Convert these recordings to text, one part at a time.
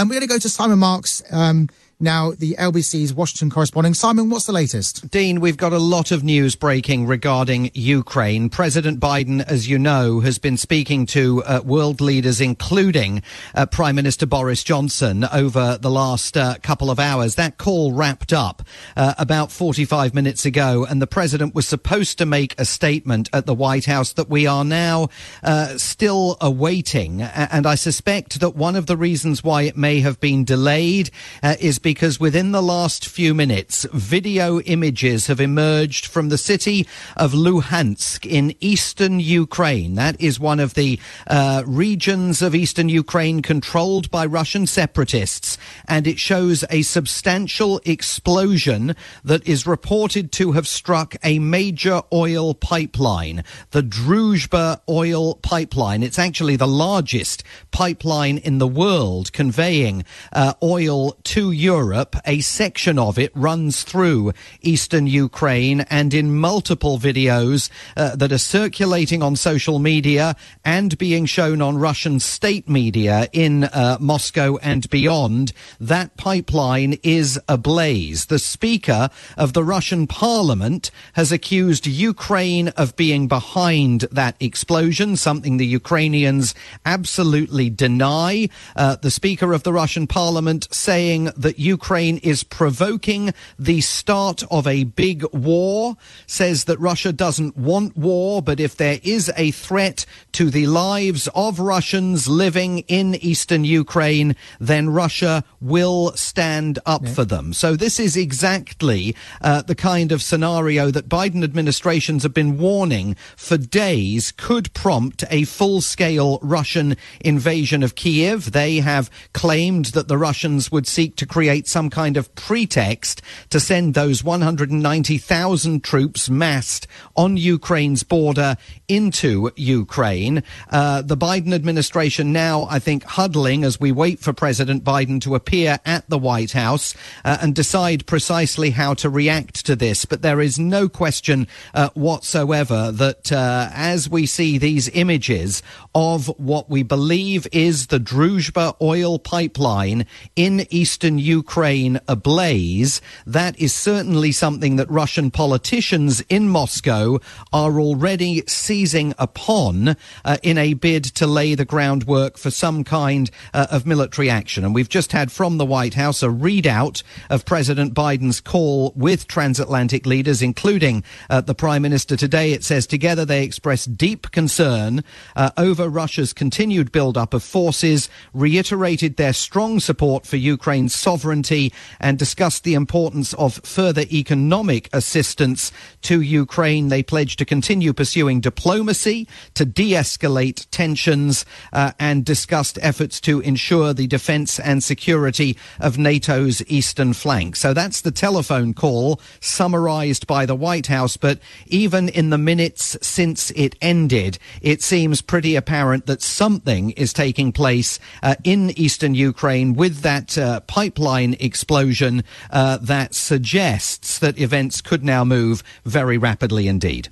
Um, we're going to go to Simon Marks. Um, now the LBC's Washington correspondent. Simon, what's the latest? Dean, we've got a lot of news breaking regarding Ukraine. President Biden, as you know, has been speaking to uh, world leaders, including uh, Prime Minister Boris Johnson, over the last uh, couple of hours. That call wrapped up uh, about 45 minutes ago, and the president was supposed to make a statement at the White House that we are now uh, still awaiting. And I suspect that one of the reasons why it may have been delayed uh, is because because within the last few minutes, video images have emerged from the city of Luhansk in eastern Ukraine. That is one of the uh, regions of eastern Ukraine controlled by Russian separatists, and it shows a substantial explosion that is reported to have struck a major oil pipeline, the Druzhba oil pipeline. It's actually the largest pipeline in the world conveying uh, oil to Europe. Europe, a section of it runs through eastern Ukraine and in multiple videos uh, that are circulating on social media and being shown on Russian state media in uh, Moscow and beyond, that pipeline is ablaze. The Speaker of the Russian Parliament has accused Ukraine of being behind that explosion, something the Ukrainians absolutely deny. Uh, the Speaker of the Russian Parliament saying that Ukraine is provoking the start of a big war, says that Russia doesn't want war, but if there is a threat to the lives of Russians living in eastern Ukraine, then Russia will stand up yeah. for them. So this is exactly uh, the kind of scenario that Biden administrations have been warning for days could prompt a full-scale Russian invasion of Kiev. They have claimed that the Russians would seek to create create some kind of pretext to send those 190,000 troops massed on Ukraine's border into Ukraine. Uh, the Biden administration now, I think, huddling as we wait for President Biden to appear at the White House uh, and decide precisely how to react to this. But there is no question uh, whatsoever that uh, as we see these images of what we believe is the Druzhba oil pipeline in eastern Ukraine, Ukraine ablaze, that is certainly something that Russian politicians in Moscow are already seizing upon uh, in a bid to lay the groundwork for some kind uh, of military action. And we've just had from the White House a readout of President Biden's call with transatlantic leaders, including uh, the Prime Minister today. It says together they express deep concern uh, over Russia's continued build-up of forces, reiterated their strong support for Ukraine's sovereign sovereignty and discussed the importance of further economic assistance to Ukraine. They pledged to continue pursuing diplomacy to de-escalate tensions uh, and discussed efforts to ensure the defense and security of NATO's eastern flank. So that's the telephone call summarized by the White House. But even in the minutes since it ended, it seems pretty apparent that something is taking place uh, in eastern Ukraine with that uh, pipeline explosion uh, that suggests that events could now move very rapidly indeed.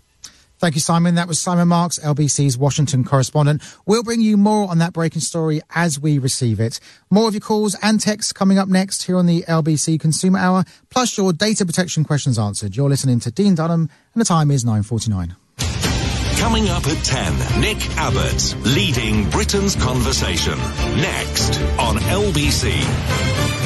Thank you, Simon. That was Simon Marks, LBC's Washington correspondent. We'll bring you more on that breaking story as we receive it. More of your calls and texts coming up next here on the LBC Consumer Hour, plus your data protection questions answered. You're listening to Dean Dunham, and the time is 9.49. Coming up at 10, Nick Abbott, leading Britain's conversation. Next on LBC.